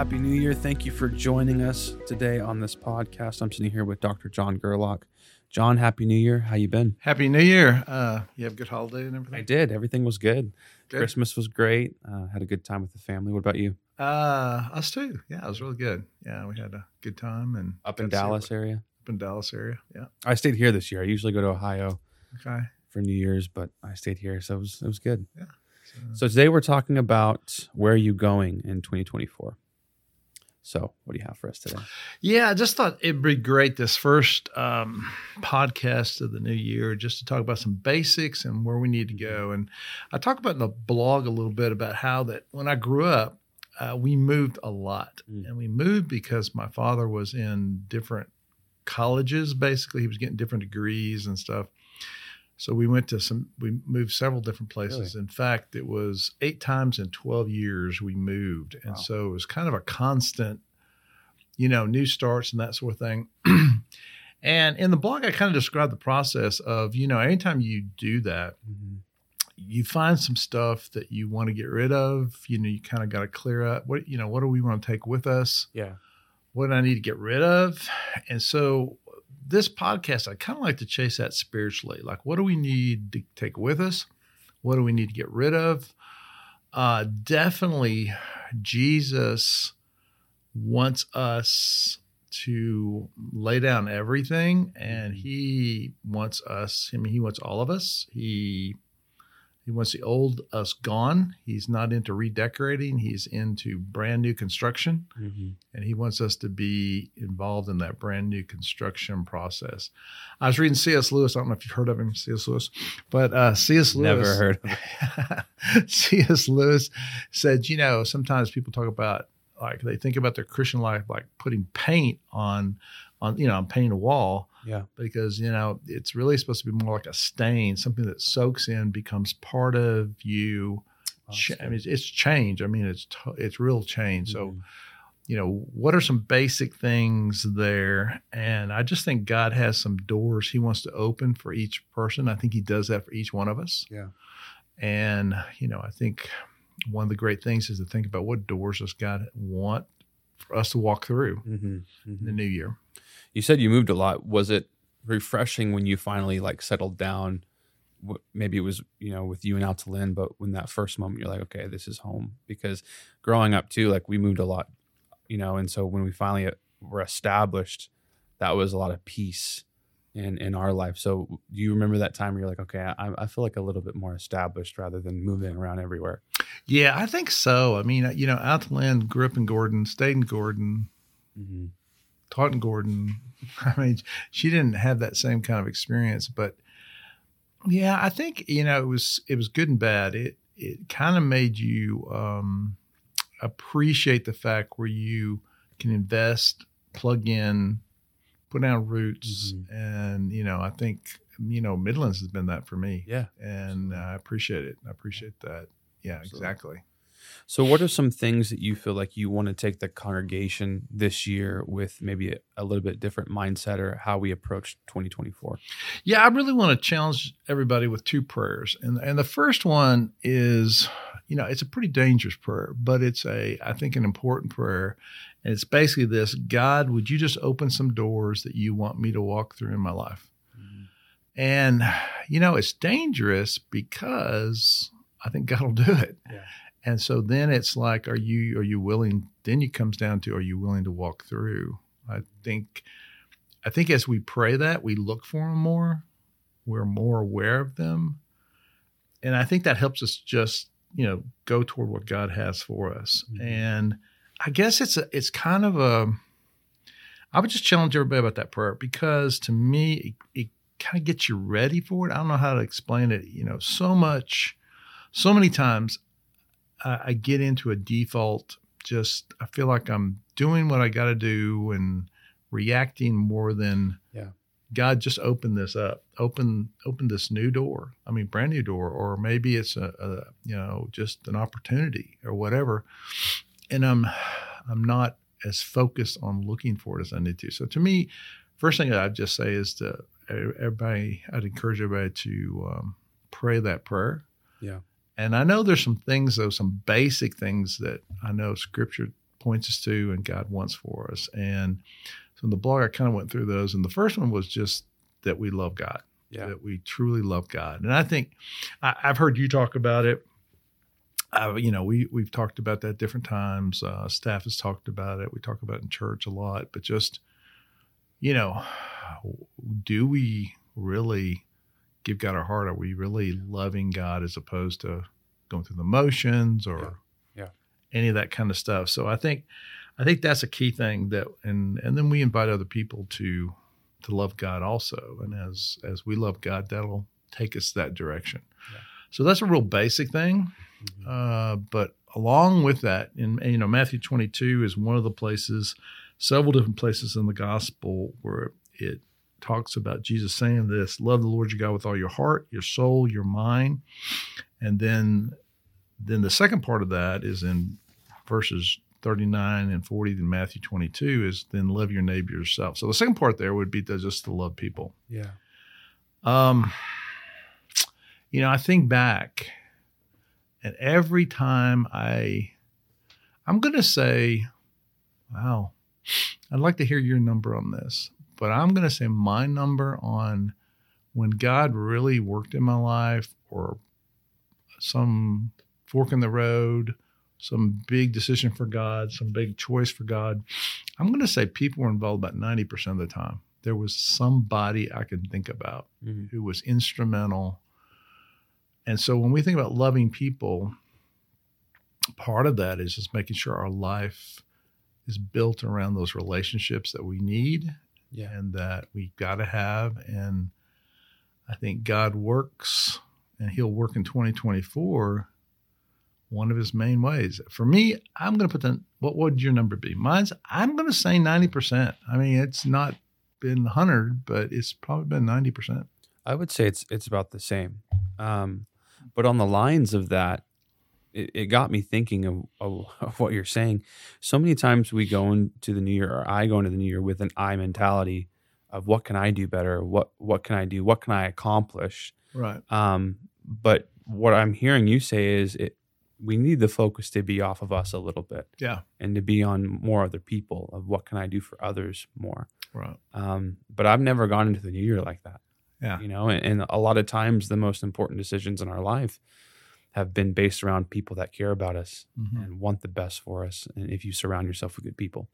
Happy New Year. Thank you for joining us today on this podcast. I'm sitting here with Dr. John Gerlach. John, Happy New Year. How you been? Happy New Year. Uh, you have a good holiday and everything? I did. Everything was good. Good. Christmas was great. Uh, had a good time with the family. What about you? Uh, us too. Yeah, it was really good. Yeah, we had a good time and Up in got to see Dallas area. Up in Dallas area. Yeah. I stayed here this year. I usually go to Ohio Okay. for New Year's, but I stayed here, so it was it was good. So, So today we're talking about where are you going in 2024. So what do you have for us today? yeah, I just thought it'd be great this first um, podcast of the new year just to talk about some basics and where we need to go. And I talk about in the blog a little bit about how that when I grew up, uh, we moved a lot. Mm. And we moved because my father was in different colleges, basically. He was getting different degrees and stuff. So we went to some, we moved several different places. In fact, it was eight times in 12 years we moved. And Wow. so it was kind of a constant, you know, new starts and that sort of thing. and in the blog, I kind of described the process of, you know, anytime you do that, Mhm. you find some stuff that you want to get rid of. You know, you kind of got to clear up what, you know, what do we want to take with us? Yeah. what do I need to get rid of? And so this podcast, I kind of like to chase that spiritually. Like, what do we need to take with us? What do we need to get rid of? Uh, definitely, Jesus wants us to lay down everything, and He wants us. I mean, He wants all of us. He he wants the old us gone. He's not into redecorating. He's into brand new construction Mhm. and he wants us to be involved in that brand new construction process. I was reading C.S. Lewis. I don't know if you've heard of him, C.S. Lewis, but uh, C.S. Lewis. Never heard of C.S. Lewis said, you know, sometimes people talk about like they think about their Christian life like putting paint on, on you know, on painting a wall Yeah. because you know it's really supposed to be more like a stain, something that soaks in, becomes part of you. Wow, I mean, it's, change. I mean, it's it's real change. So Mhm. you know, what are some basic things there? And I just think God has some doors He wants to open for each person. I think He does that for each one of us. Yeah. And, you know, I think one of the great things is to think about what doors does God want for us to walk through Mhm. in Mhm. the new year. You said you moved a lot. Was it refreshing when you finally like settled down? Maybe it was you know with you and Lynn, but when that first moment you're like, okay, this is home. Because growing up too, like we moved a lot, you know, and so when we finally uh, were established, that was a lot of peace in in our life. So do you remember that time where you're like, okay, I, I feel like a little bit more established rather than moving around everywhere? Yeah, I think so. I mean, you know, Alta grew up in Gordon, stayed in Gordon, Mm-hmm. Taught in Gordon. I mean, she didn't have that same kind of experience, but yeah, I think you know it was it was good and bad. It it kind of made you um, appreciate the fact where you can invest, plug in, put down roots, Mhm. and you know I think you know Midland's has been that for me, Yeah. and I appreciate it. I appreciate that. Yeah, Absolutely. exactly. So, what are some things that you feel like you want to take the congregation this year with maybe a, a little bit different mindset or how we approach 2024? Yeah, I really want to challenge everybody with two prayers. And and the first one is, you know, it's a pretty dangerous prayer, but it's a I think an important prayer. And it's basically this, God, would you just open some doors that you want me to walk through in my life? Mm-hmm. And you know, it's dangerous because I think God will do it. Yeah. And so then it's like, are you are you willing? Then it comes down to, are you willing to walk through? I think, I think as we pray that, we look for them more. We're more aware of them, and I think that helps us just you know go toward what God has for us. Mhm. And I guess it's a it's kind of a. I would just challenge everybody about that prayer because to me it, it kind of gets you ready for it. I don't know how to explain it. You know, so much, so many times I, I get into a default. Just I feel like I'm doing what I got to do and reacting more than Yeah. God just open this up, open open this new door. I mean, brand new door, or maybe it's a, a you know just an opportunity or whatever. And I'm I'm not as focused on looking for it as I need to. So to me, first thing I'd just say is to everybody. I'd encourage everybody to um, pray that prayer. Yeah. And I know there's some things though, some basic things that I know Scripture points us to and God wants for us. And so in the blog, I kind of went through those. And the first one was just that we love God, Yeah. that we truly love God. And I think I, I've heard you talk about it. Uh, you know, we we've talked about that different times. Uh, staff has talked about it. We talk about it in church a lot. But just, you know, do we really give God our heart? Are we really loving God as opposed to going through the motions or Yeah. Yeah. any of that kind of stuff? So I think I think that's a key thing that and and then we invite other people to to love God also. And as as we love God, that'll take us that direction. Yeah. So that's a real basic thing. Mhm. Uh, but along with that, in you know Matthew 22 is one of the places, several different places in the gospel where it talks about Jesus saying this: "Love the Lord your God with all your heart, your soul, your mind," and then then the second part of that is in verses 39 and 40 in Matthew 22 is then love your neighbor yourself. So the second part there would be to just to love people. Yeah. Um, you know, I think back, and every time I, I'm going to say, wow, I'd like to hear your number on this, but I'm going to say my number on when God really worked in my life or some fork in the road, some big decision for God, some big choice for God. I'm going to say people were involved about 90% of the time. There was somebody I can think about Mhm. who was instrumental. And so when we think about loving people, part of that is just making sure our life is built around those relationships that we need Yeah. and that we got to have. And I think God works and He'll work in 2024. One of His main ways. For me, I'm going to put the, what would your number be? Mine's, I'm going to say 90%. I mean, it's not been 100, but it's probably been 90%. I would say it's it's about the same. Um, but on the lines of that, it, it got me thinking of, of, of what you're saying. So many times we go into the new year, or I go into the new year with an I mentality of what can I do better? What what can I do? What can I accomplish? Right. Um, but what I'm hearing you say is it we need the focus to be off of us a little bit Yeah. and to be on more other people of what can I do for others more. Right. Um, but I've never gone into the new year like that Yeah. you know and, and a lot of times the most important decisions in our life have been based around people that care about us Mhm. and want the best for us and if you surround yourself with good people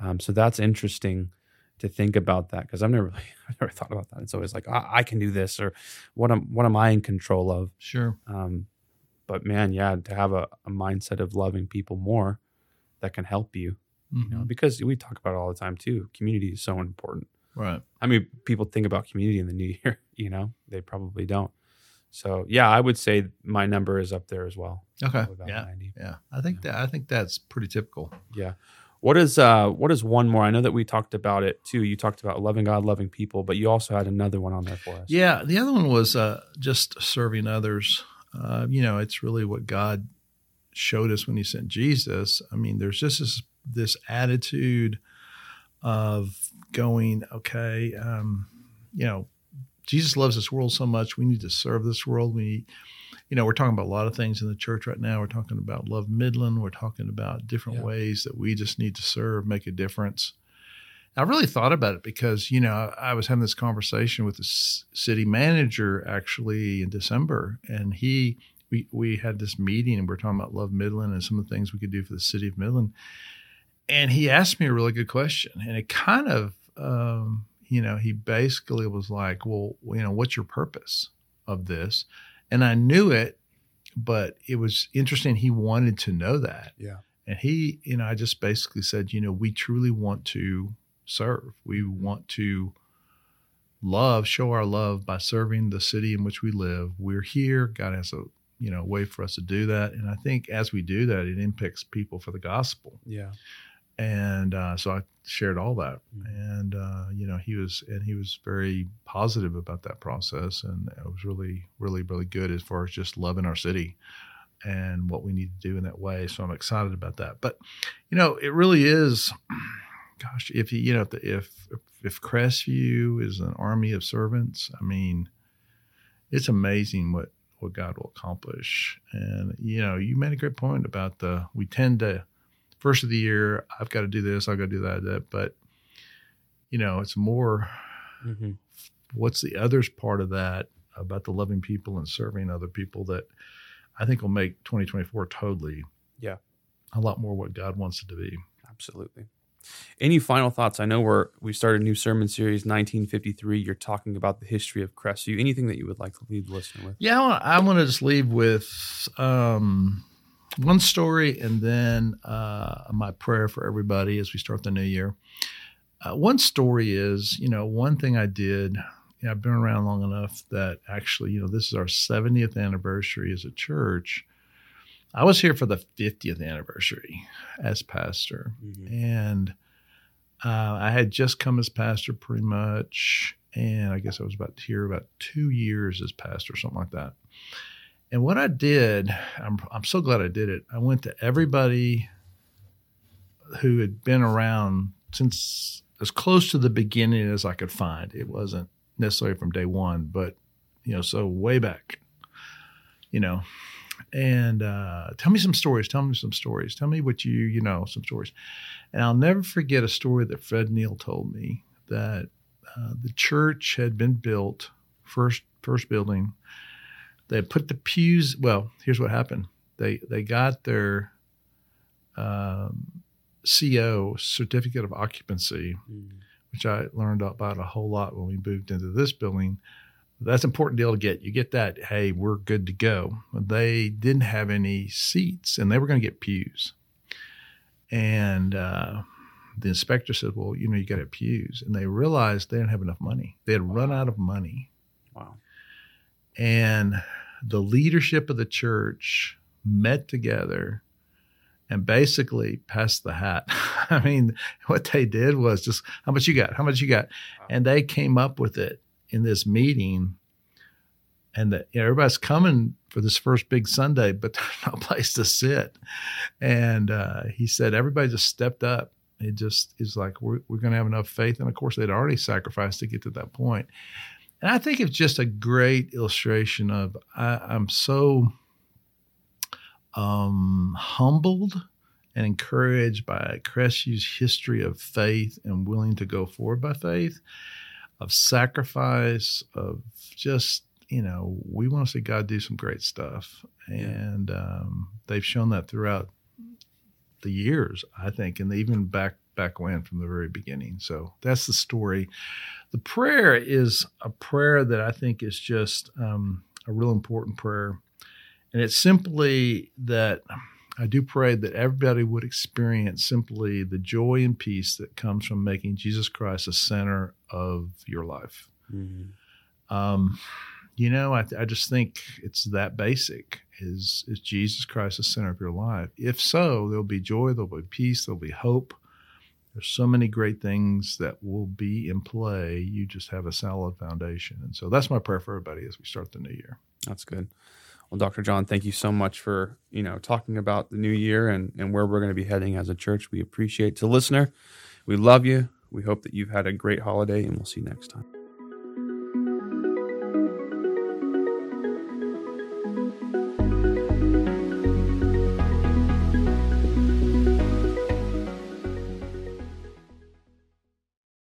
um, so that's interesting to think about that because i've never really I've never thought about that it's always like I, I can do this or what am what am i in control of Sure. um, but man yeah to have a, a mindset of loving people more that can help you you know Mhm. because we talk about it all the time too community is so important Right. how many people think about community in the new year? You know, they probably don't. So yeah, I would say my number is up there as well. Okay. About Yeah. 90. Yeah. I think that I think that's pretty typical. Yeah. What is uh what is one more? I know that we talked about it too. You talked about loving God, loving people, but you also had another one on there for us. Yeah. The other one was uh, just serving others. Uh, you know, it's really what God showed us when He sent Jesus. I mean, there's just this this attitude of going, okay, um, you know, Jesus loves this world so much. We need to serve this world. We, you know, we're talking about a lot of things in the church right now. We're talking about Love Midland. We're talking about different Yeah. ways that we just need to serve, make a difference. I really thought about it because, you know, I was having this conversation with the city manager actually in December, and he, we, we had this meeting and we are talking about Love Midland and some of the things we could do for the city of Midland. And he asked me a really good question, and it kind of, um, you know, he basically was like, well, you know, what's your purpose of this? And I knew it, but it was interesting. He wanted to know that. Yeah. And he, you know, I just basically said, you know, we truly want to serve. We mm-hmm. want to love, show our love by serving the city in which we live. We're here. God has a, you know, way for us to do that. And I think as we do that, it impacts people for the gospel. Yeah. And uh, so I shared all that. Mhm. And, uh, you know, he was, and he was very positive about that process. And it was really, really, really good as far as just loving our city and what we need to do in that way. So I'm excited about that. But, you know, it really is, gosh, if you, you know, if, if, if Crestview is an army of servants, I mean, it's amazing what, what God will accomplish. And, you know, you made a great point about the, we tend to first of the year, I've got to do this, I've got to do that, that. But you know, it's more. Mm-hmm. What's the others part of that about the loving people and serving other people that I think will make 2024 totally, Yeah. a lot more what God wants it to be. Absolutely. Any final thoughts? I know we're we started a new sermon series, 1953. You're talking about the history of Crestview. Anything that you would like to leave the listener with? Yeah, I want, I want to just leave with um, one story and then uh, my prayer for everybody as we start the new year. Uh, one story is, you know, one thing I did. You know, I've been around long enough that actually, you know, this is our 70th anniversary as a church. I was here for the 50th anniversary as pastor, Mhm. and uh, I had just come as pastor pretty much, and I guess I was about here about two years as pastor, something like that. And what I did, I'm I'm so glad I did it. I went to everybody who had been around since as close to the beginning as I could find. It wasn't necessarily from day one, but you know, so way back, you know. And uh, tell me some stories. Tell me some stories. Tell me what you you know some stories. And I'll never forget a story that Fred Neal told me that uh, the church had been built first first building. They put the pews. Well, here's what happened. They they got their um, CO certificate of occupancy, Mhm. which I learned about a whole lot when we moved into this building. That's an important deal to get. You get that, hey, we're good to go. They didn't have any seats, and they were going to get pews. And uh, the inspector said, "Well, you know, you got to have pews," and they realized they didn't have enough money. They had run out of money, Wow. and the leadership of the church met together and basically passed the hat. I mean, what they did was just, how much you got? How much you got? And they came up with it in this meeting. And that you know, everybody's coming for this first big Sunday, but there's no place to sit. And uh, he said, everybody just stepped up. It just is like, we're, we're going to have enough faith. And of course, they'd already sacrificed to get to that point. And I think it's just a great illustration of I, I'm so um, humbled and encouraged by Crestviews history of faith and willing to go forward by faith, of sacrifice, of just, you know, we want to see God do some great stuff. And um, they've shown that throughout the years, I think, and even back back when from the very beginning. So that's the story. The prayer is a prayer that I think is just um, a real important prayer. And it's simply that I do pray that everybody would experience simply the joy and peace that comes from making Jesus Christ the center of your life. Mhm. Um, you know, I, I just think it's that basic. Is is Jesus Christ the center of your life? If so, there'll be joy, there'll be peace, there'll be hope. There's so many great things that will be in play. You just have a solid foundation, and so that's my prayer for everybody as we start the new year. That's good. Well, Dr. John, thank you so much for you know talking about the new year and and where we're going to be heading as a church. We appreciate. To listener, we love you. We hope that you've had a great holiday, and we'll see you next time.